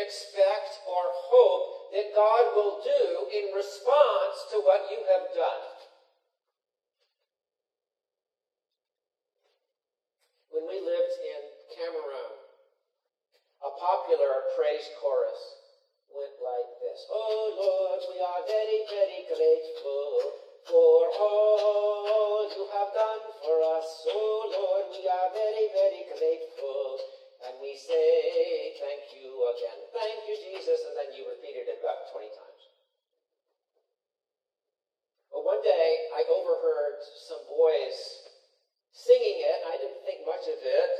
expect or hope that God will do in response to what you have done. When we lived in Cameroon, a popular praise chorus went like this Oh Lord, we are very, very grateful for all you have done for us. Oh Lord, we are very, very grateful. We say, Thank you again. Thank you, Jesus. And then you repeated it about 20 times. Well, one day I overheard some boys singing it, I didn't think much of it.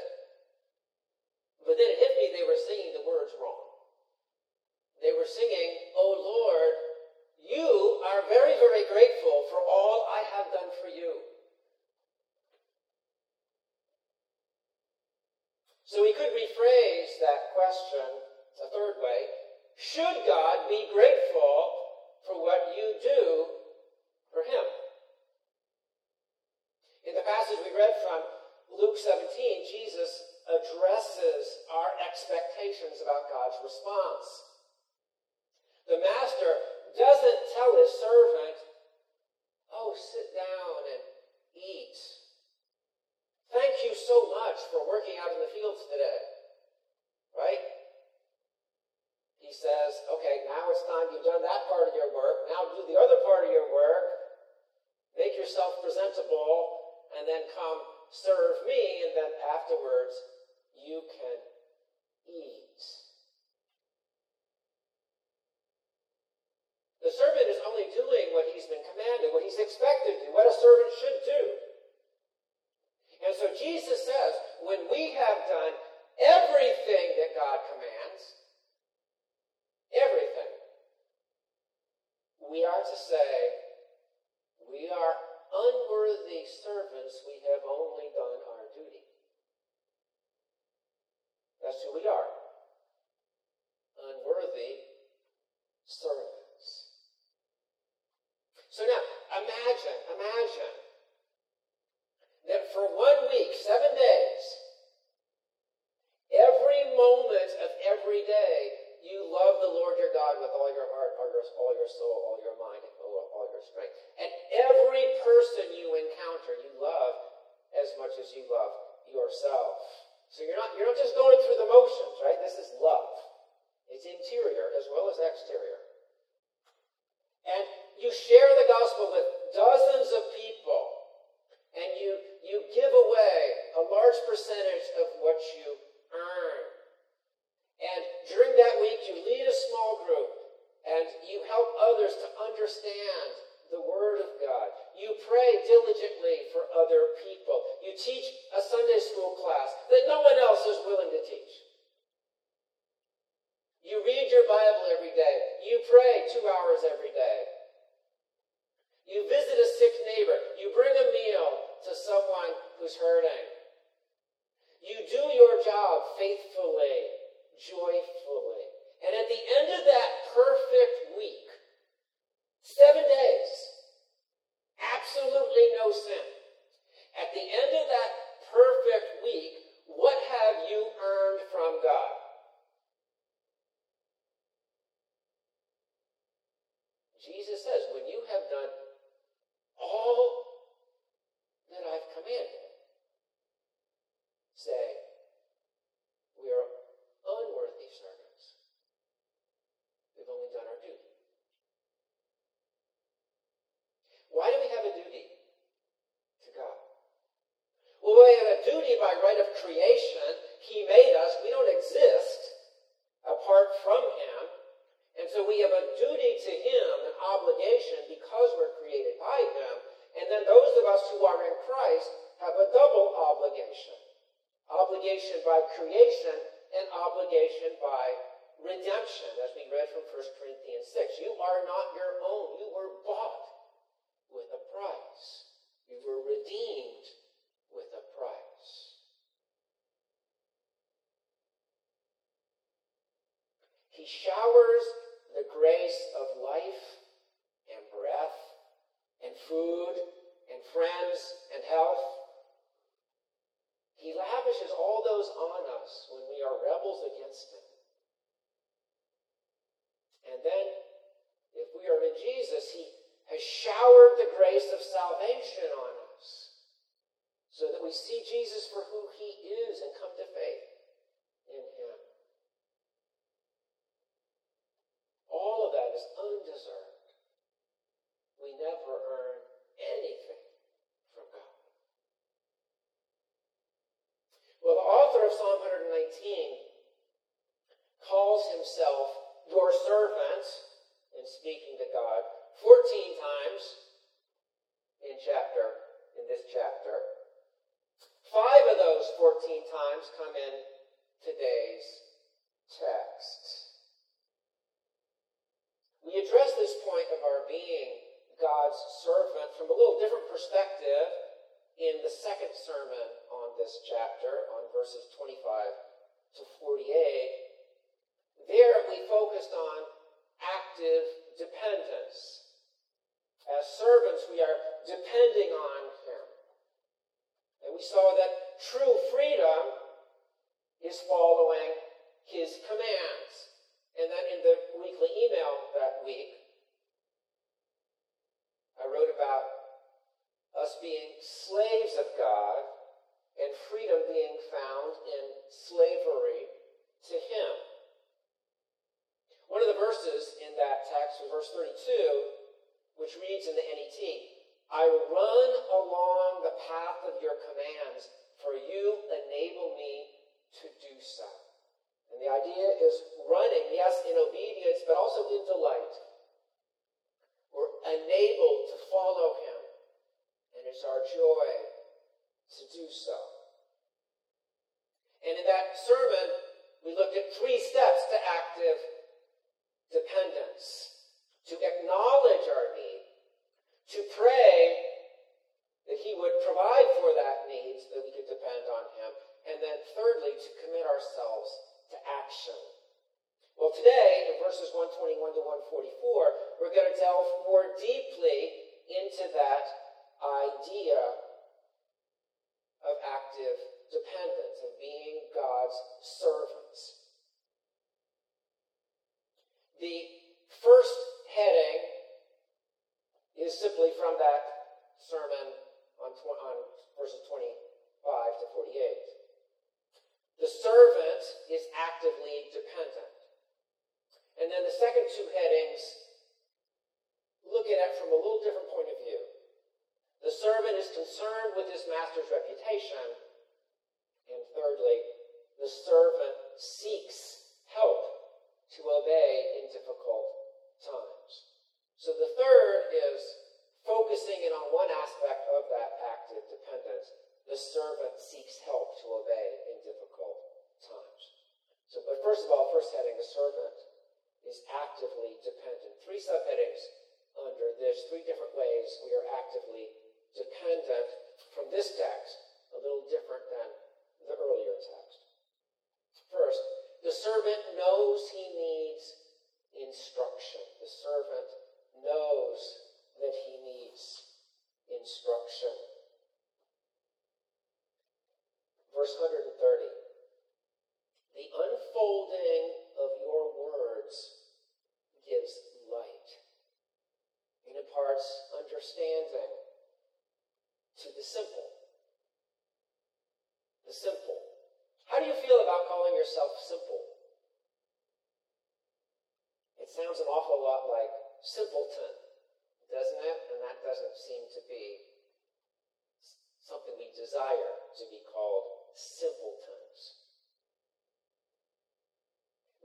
But then it hit me they were singing the words wrong. They were singing, Oh Lord, you are very, very grateful for all I have done for you. So we could rephrase that question a third way. Should God be grateful for what you do for Him? In the passage we read from Luke 17, Jesus addresses our expectations about God's response. The master doesn't tell his servant, Oh, sit down and eat Thank you so much for working out in the fields today. Right? He says, okay, now it's time you've done that part of your work. Now do the other part of your work. Make yourself presentable, and then come serve me, and then afterwards you can eat. The servant is only doing what he's been commanded, what he's expected to, what a servant should do. And so Jesus says, when we have done everything that God commands, everything, we are to say, we are unworthy servants, we have only done our duty. That's who we are. Unworthy servants. So now, imagine, imagine that for one week, seven days, every moment of every day, you love the Lord your God with all your heart, all your, all your soul, all your mind, strength. And every person you encounter, you love as much as you love yourself. So you're not, you're not just going through the motions, right? This is love. It's interior as well as exterior. And you share the gospel with dozens of people and you, you give away a large percentage of what you earn. And during that week, you lead a small group and you help others to understand the Word of God. You pray diligently for other people. You teach a Sunday school class that no one else is willing to teach. You read your Bible every day. You pray two hours every day. You visit a sick neighbor. You bring a meal to someone who's hurting. You do your job faithfully, joyfully. And at the end of that perfect week, Seven days. Absolutely no sin. At the end of that perfect week, what have you earned from God? Jesus says, when you have done all that I've commanded, say, seeks help to obey in difficult times. So the third is focusing in on one aspect of that active dependence. The servant seeks help to obey in difficult times. So, but first of all, first heading, the servant is actively dependent. Three subheadings under this, three different ways we are actively dependent from this text, a little different than the earlier text. First, the servant knows he needs instruction. The servant knows that he needs instruction. Verse 130. The unfolding of your words gives light and imparts understanding to the simple. The simple. How do you feel about calling yourself simple? It sounds an awful lot like simpleton, doesn't it? And that doesn't seem to be something we desire to be called simpletons.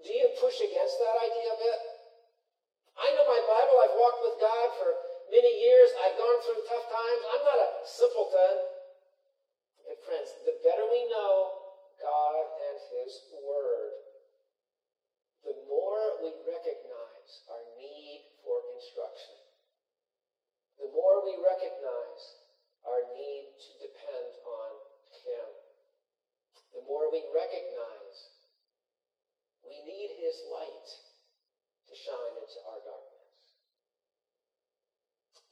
Do you push against that idea a bit? I know my Bible. I've walked with God for many years. I've gone through tough times. I'm not a simpleton. But friends, the better we know God and His Word, the more we recognize our need for instruction. The more we recognize our need to depend on Him. The more we recognize we need His light to shine into our darkness.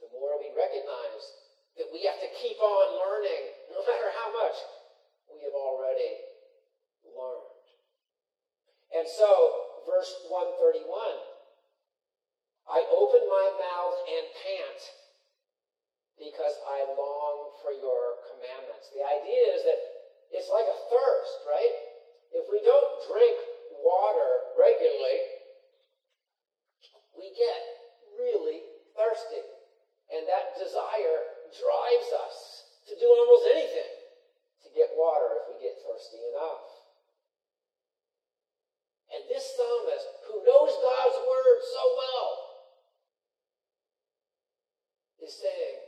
The more we recognize that we have to keep on learning, no matter how much we have already learned. And so, verse 131 I open my mouth and pant because I long for your commandments. The idea is that it's like a thirst, right? If we don't drink water regularly, we get really thirsty. And that desire drives us to do almost anything to get water if we get thirsty enough. And this psalmist, who knows God's word so well, is saying,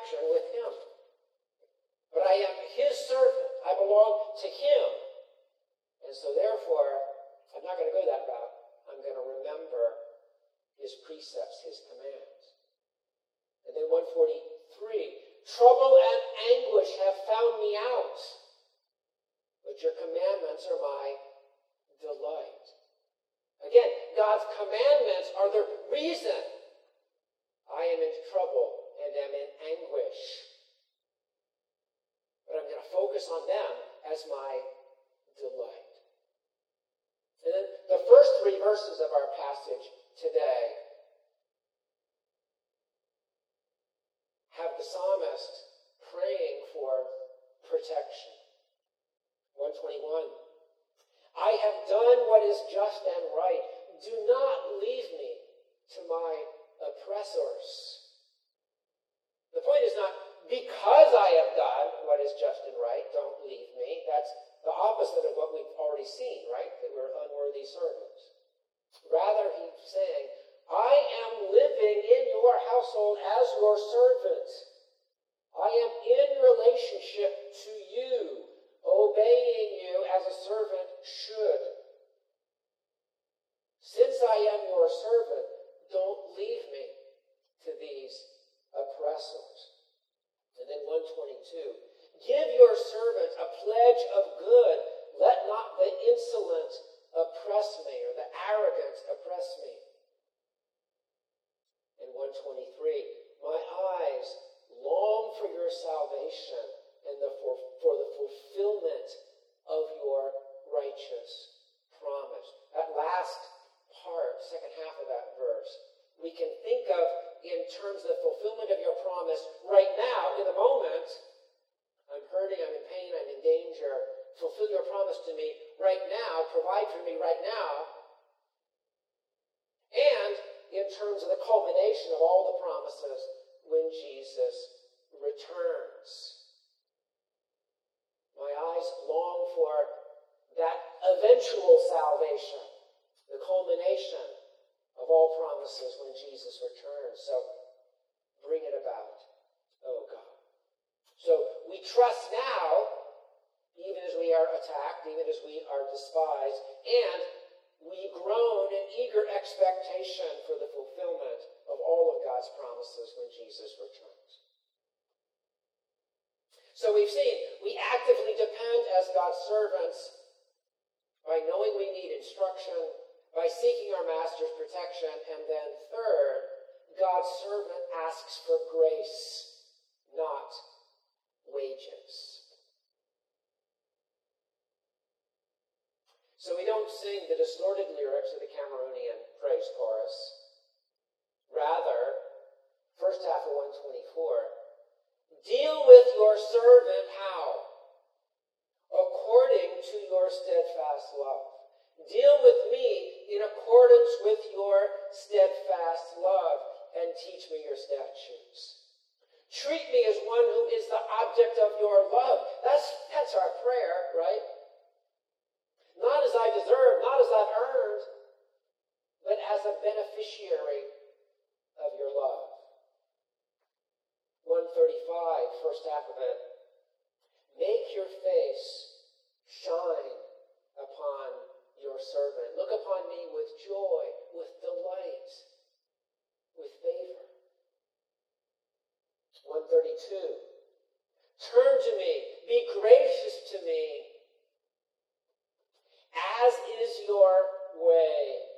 connection with Him. But I am His servant. I belong to Him. And so therefore, I'm not going to go that route. I'm going to remember His precepts, His commands. And then 143 Trouble and anguish have found me out, but your commandments are my delight. Again, God's commandments are the reason I am in trouble and am in anguish. But I'm going to focus on them as my delight. And then the first three verses of our passage today have the psalmist praying for protection. 121. I have done what is just and right. Do not leave me to my oppressors. The point is not because I have done what is just and right, don't leave me. That's the opposite of what we've already seen, right? That we're unworthy servants. Rather, he's saying, I am living in your household as your servant. I am in relationship to you, obeying you as a servant should. Since I am your servant, don't leave me to these oppressors. And then 122 Give your servant a pledge of good. Let not the insolent oppress me or the arrogant oppress me. In 123, my eyes long for your salvation and the for, for the fulfillment of your righteous promise. That last part, second half of that verse, we can think of in terms of the fulfillment of your promise right now, in the moment, I'm hurting, I'm in pain, I'm in danger. Fulfill your promise to me right now, provide for me right now. And in terms of the culmination of all the promises when Jesus returns. My eyes long for that eventual salvation, the culmination of all promises when Jesus returns. So bring it about, oh God. So we trust now, even as we are attacked, even as we are despised, and we groan in eager expectation for the fulfillment of all of God's promises when Jesus returns. So we've seen we actively depend as God's servants by knowing we need instruction, by seeking our Master's protection, and then third, God's servant asks for grace, not wages. So we don't sing the distorted lyrics of the Cameroonian praise chorus. Rather, first half of 124, deal with your servant how? According to your steadfast love. Deal with me in accordance with your steadfast love and teach me your statutes. Treat me as one who is the object of your love. That's, that's our prayer, right? Not as I deserve, not as I've earned, but as a beneficiary of your love. 135, first half of it. Make your face shine upon your servant. Look upon me with joy, with delight, with favor. 132. Turn to me, be gracious to me, as is your way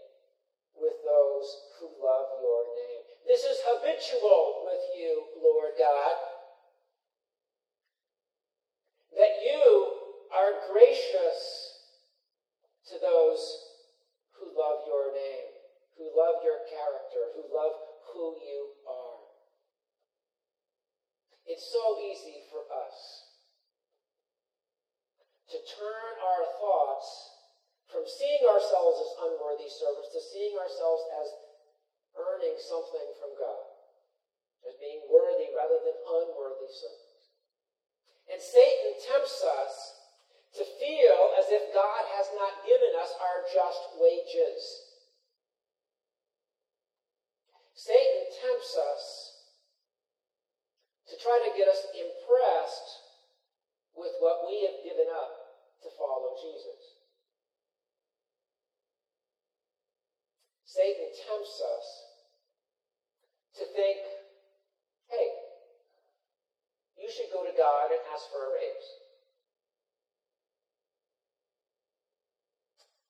with those who love your name. This is habitual with you, Lord God. That you are gracious to those who love your name, who love your character, who love who you. It's so easy for us to turn our thoughts from seeing ourselves as unworthy servants to seeing ourselves as earning something from God, as being worthy rather than unworthy servants. And Satan tempts us to feel as if God has not given us our just wages. Satan tempts us to try to get us impressed with what we have given up to follow Jesus. Satan tempts us to think, hey, you should go to God and ask for a raise.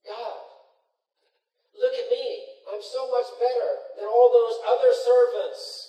God, look at me. I'm so much better than all those other servants.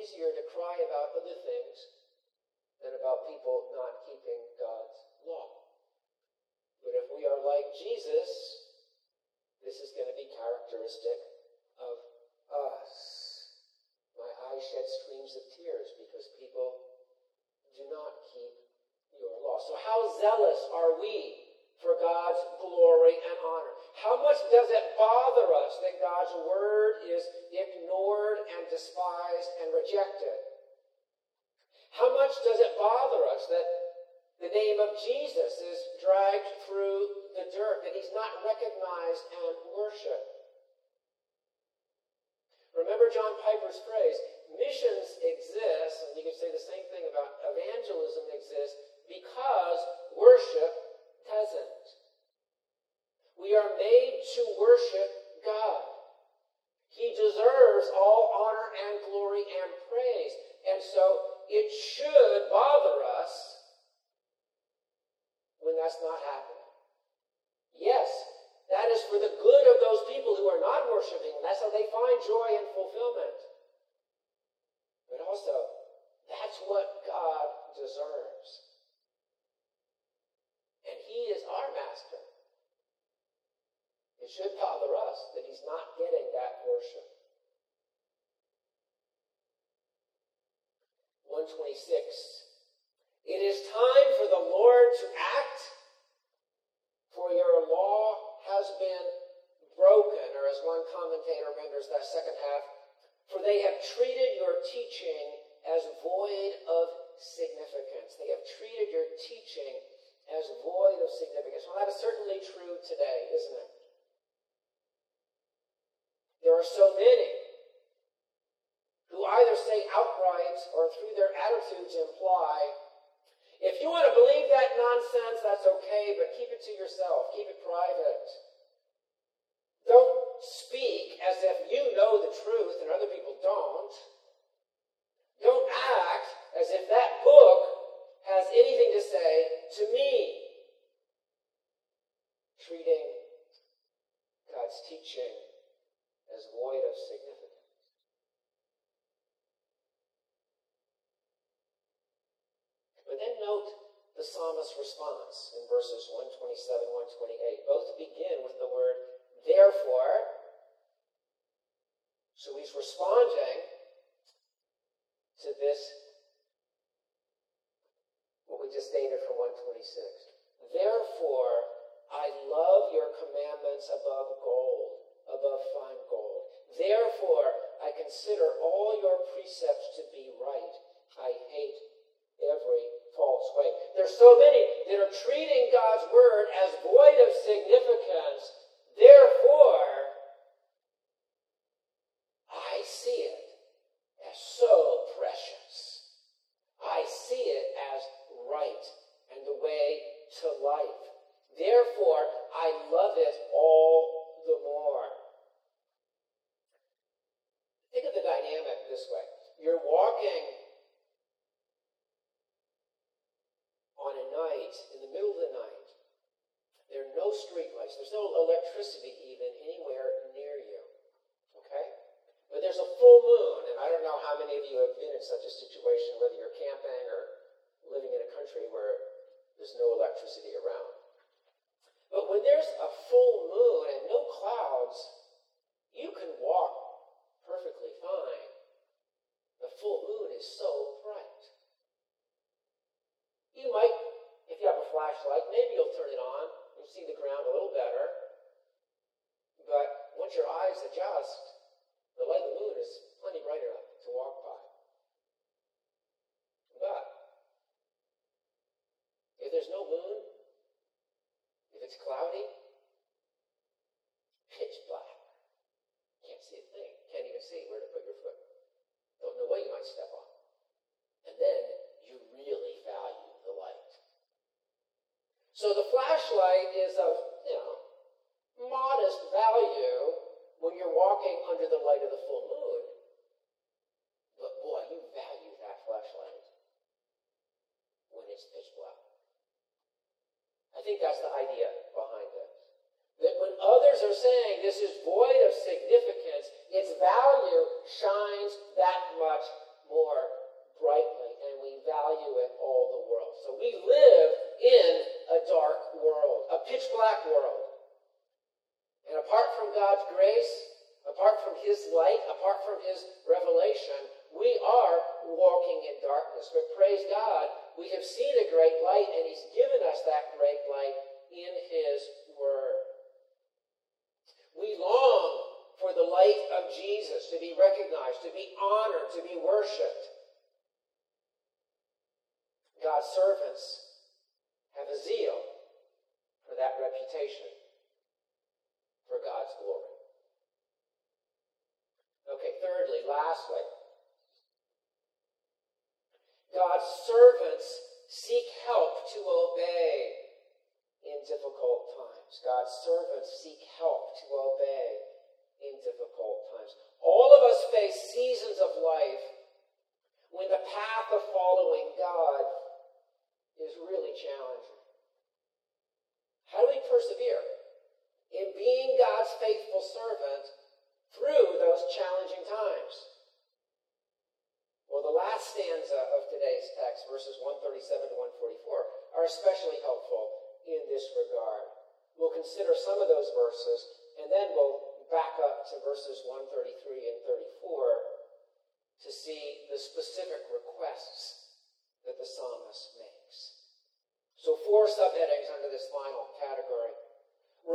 easier to cry about other things than about people not keeping God's law. But if we are like Jesus, this is going to be characteristic of us. My eyes shed streams of tears because people do not keep your law. So, how zealous are we for God's glory and honor? How much does it bother us that God's word is ignored and despised and rejected? How much does it bother us that the name of Jesus is dragged through the dirt, that he's not recognized and worshiped? Remember John Piper's phrase missions exist, and you could say the same thing about evangelism exists, because worship doesn't. We are made to worship God. He deserves all honor and glory and praise. And so it should bother us when that's not happening. Yes, that is for the good of those people who are not worshiping. That's how they find joy and fulfillment. But also, that's what God deserves. A little better.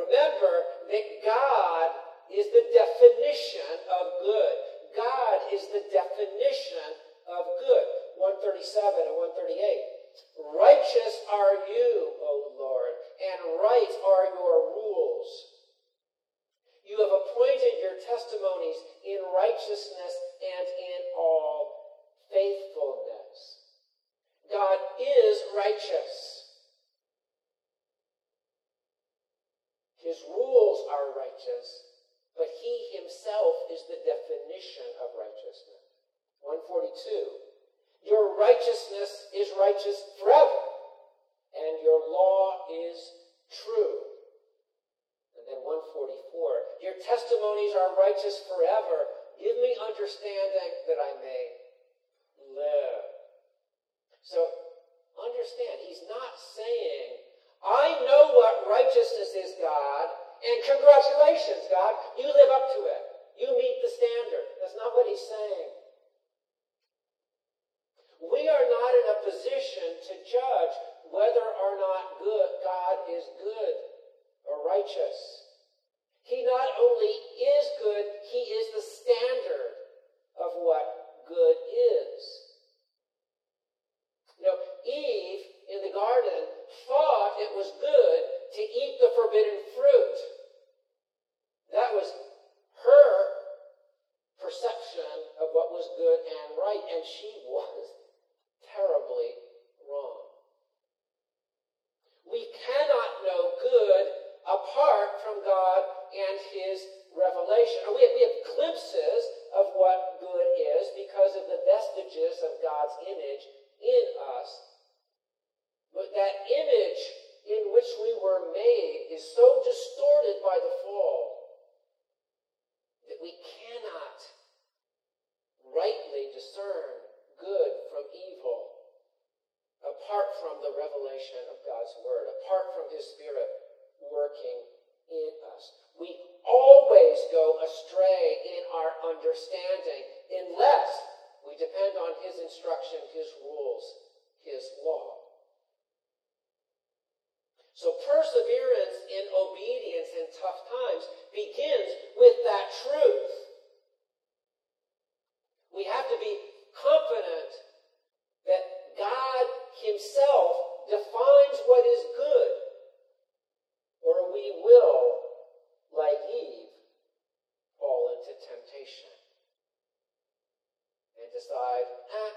Remember that God is the definition of good. God is the definition of good. 137 and 138. Righteous are you, O Lord, and right are your rules. You have appointed your testimonies in righteousness and in all faithfulness. God is righteous. His rules are righteous, but he himself is the definition of righteousness. 142. Your righteousness is righteous forever, and your law is true. And then 144. Your testimonies are righteous forever. Give me understanding that I may live. So understand, he's not saying I know what righteousness is, God, and congratulations, God, you live up to it. You meet the standard. That's not what he's saying. We are not in a position to judge whether or not good God is good or righteous. He not only is good, he is the standard of what good is. You know, Eve in the garden thought it was good to eat the forbidden fruit. That was her perception of what was good and right, and she was terribly wrong. We cannot know good apart from God and His revelation. We have, we have glimpses of what good is because of the vestiges of God's image in us but that image in which we were made is so distorted by the fall that we cannot rightly discern good from evil apart from the revelation of God's Word, apart from His Spirit working in us. We always go astray in our understanding unless we depend on His instruction, His rules, His law. So perseverance in obedience in tough times begins with that truth. We have to be confident that God Himself defines what is good, or we will, like Eve, fall into temptation and decide, ah,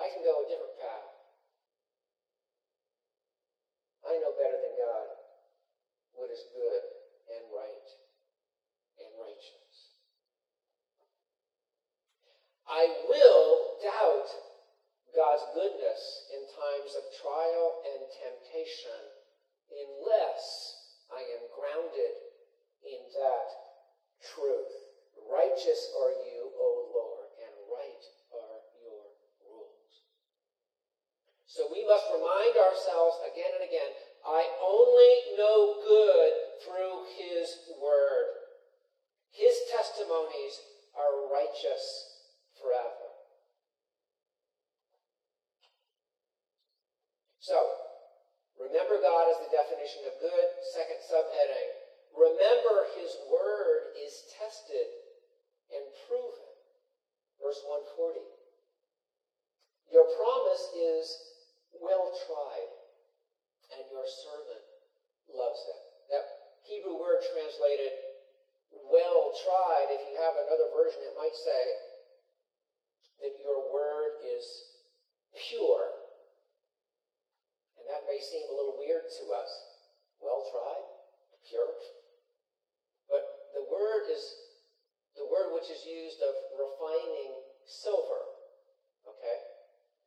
I can go a different path. I know better than God what is good and right and righteous. I will doubt God's goodness in times of trial and temptation unless I am grounded in that truth. Righteous are you, O Lord, and right are your so we must remind ourselves again and again I only know good through His Word. His testimonies are righteous forever. So, remember God as the definition of good. Second subheading remember His Word is tested and proven. Verse 140. Your promise is well tried, and your servant loves it. That Hebrew word translated well tried, if you have another version, it might say that your word is pure. And that may seem a little weird to us. Well tried, pure. But the word is the word which is used of refining silver. Okay?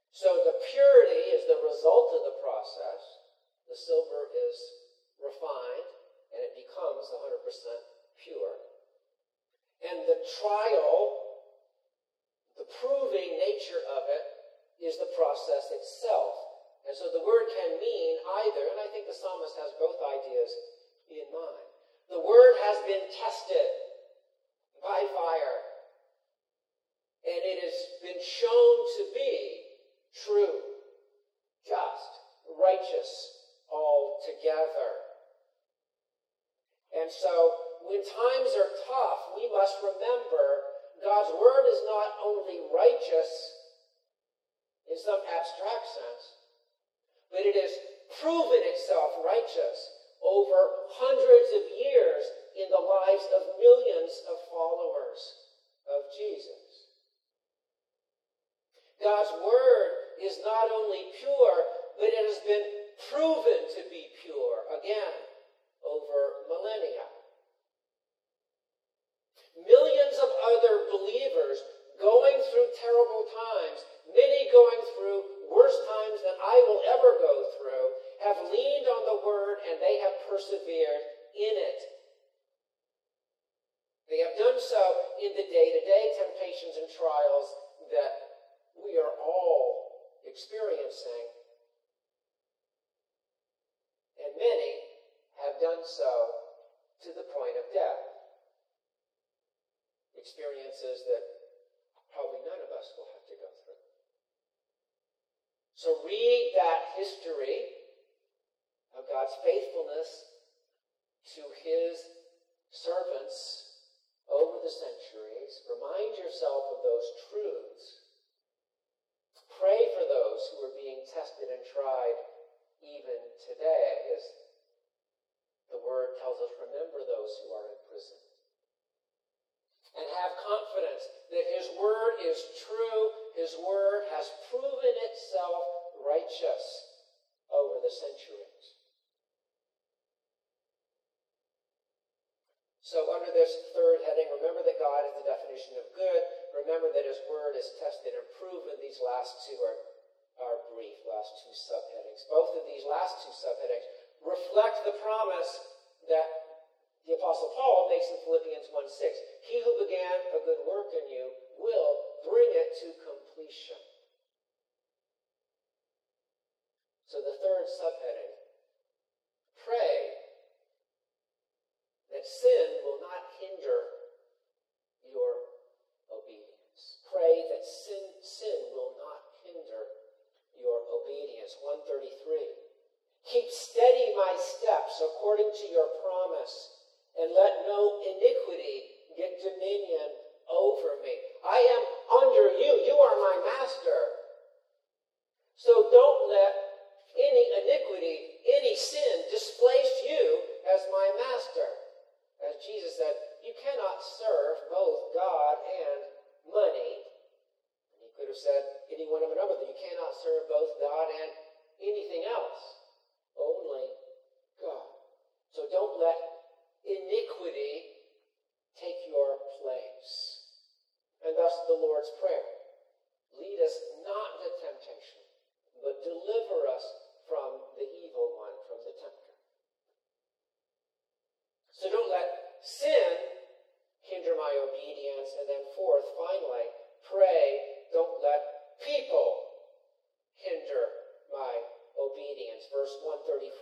So the purity is the result of the process. The silver is refined and it becomes 100% pure. And the trial, the proving nature of it, is the process itself. And so the word can mean either, and I think the psalmist has both ideas in mind. The word has been tested by fire, and it has been shown to be true, just, must remember God's word is not only righteous in some abstract sense, but it has proven itself righteous over hundreds of years in the lives of millions of followers of Jesus. God's word is not only pure, but it has been proven to be pure again over millennia. Millions of other believers going through terrible times, many going through worse times than I will ever go through, have leaned on the word and they have persevered in it. They have done so in the day to day temptations and trials that we are all experiencing. And many have done so to the point of death. Experiences that probably none of us will have to go through. So read that history of God's faithfulness to his servants over the centuries. Remind yourself of those truths. Pray for those who are being tested and tried even today, as the word tells us, remember those who are in prison. And have confidence that his word is true, his word has proven itself righteous over the centuries. So, under this third heading, remember that God is the definition of good. Remember that His Word is tested and proven. These last two are, are brief, last two subheadings. Both of these last two subheadings reflect the promise that the Apostle Paul makes in Philippians 1 6. He who began a good work in you will bring it to completion. So, the third subheading pray that sin will not hinder your. Pray that sin, sin will not hinder your obedience. 133. Keep steady my steps according to your promise, and let no iniquity get dominion over me. I am under you. You are my master. So don't let any iniquity, any sin displace you as my master. As Jesus said, you cannot serve both God and money. Could have said any one of another, that you cannot serve both God and anything else. Only God. So don't let iniquity take your place. And thus the Lord's Prayer. Lead us not into temptation, but deliver us from the evil one, from the tempter. So don't let sin hinder my obedience. And then, fourth, finally, pray, don't let people hinder my obedience. Verse 134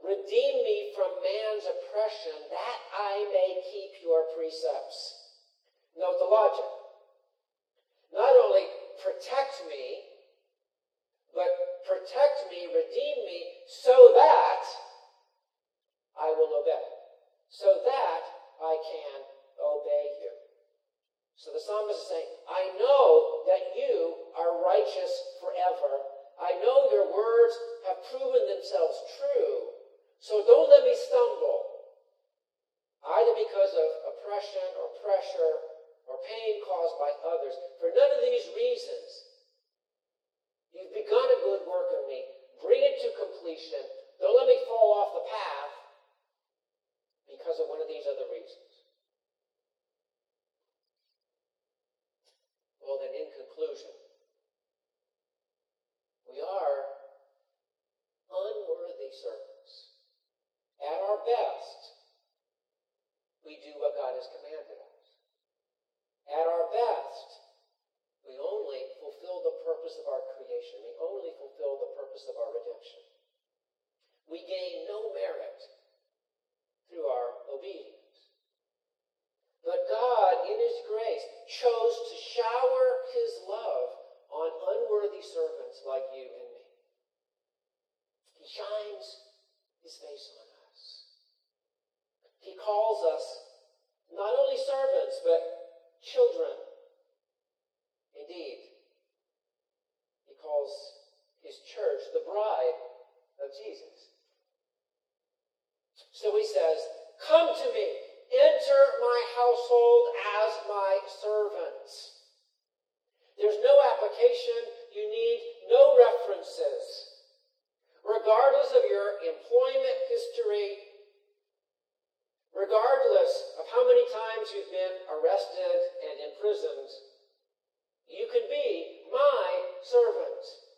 Redeem me from man's oppression that I may keep your precepts. Note the logic. Not only protect me, but protect me, redeem me, so that I will obey so that I can obey you. So the psalmist is saying, I know that you are righteous forever. I know your words have proven themselves true. So don't let me stumble, either because of oppression or pressure or pain caused by others. For none of these reasons, you've begun a good work in me. Bring it to completion. Don't let me fall off the path because of one of these other reasons. Well, then, in conclusion, we are unworthy servants. At our best, we do what God has commanded us. At our best, we only fulfill the purpose of our creation. We only fulfill the purpose of our redemption. We gain no merit through our obedience. But God, in His grace, chose to shower His love on unworthy servants like you and me. He shines His face on us. He calls us not only servants, but children. Indeed, he calls his church the bride of Jesus. So he says, Come to me, enter my household as my servants. There's no application, you need no references. Regardless of your employment history, regardless of how many times you've been arrested and imprisoned, you can be my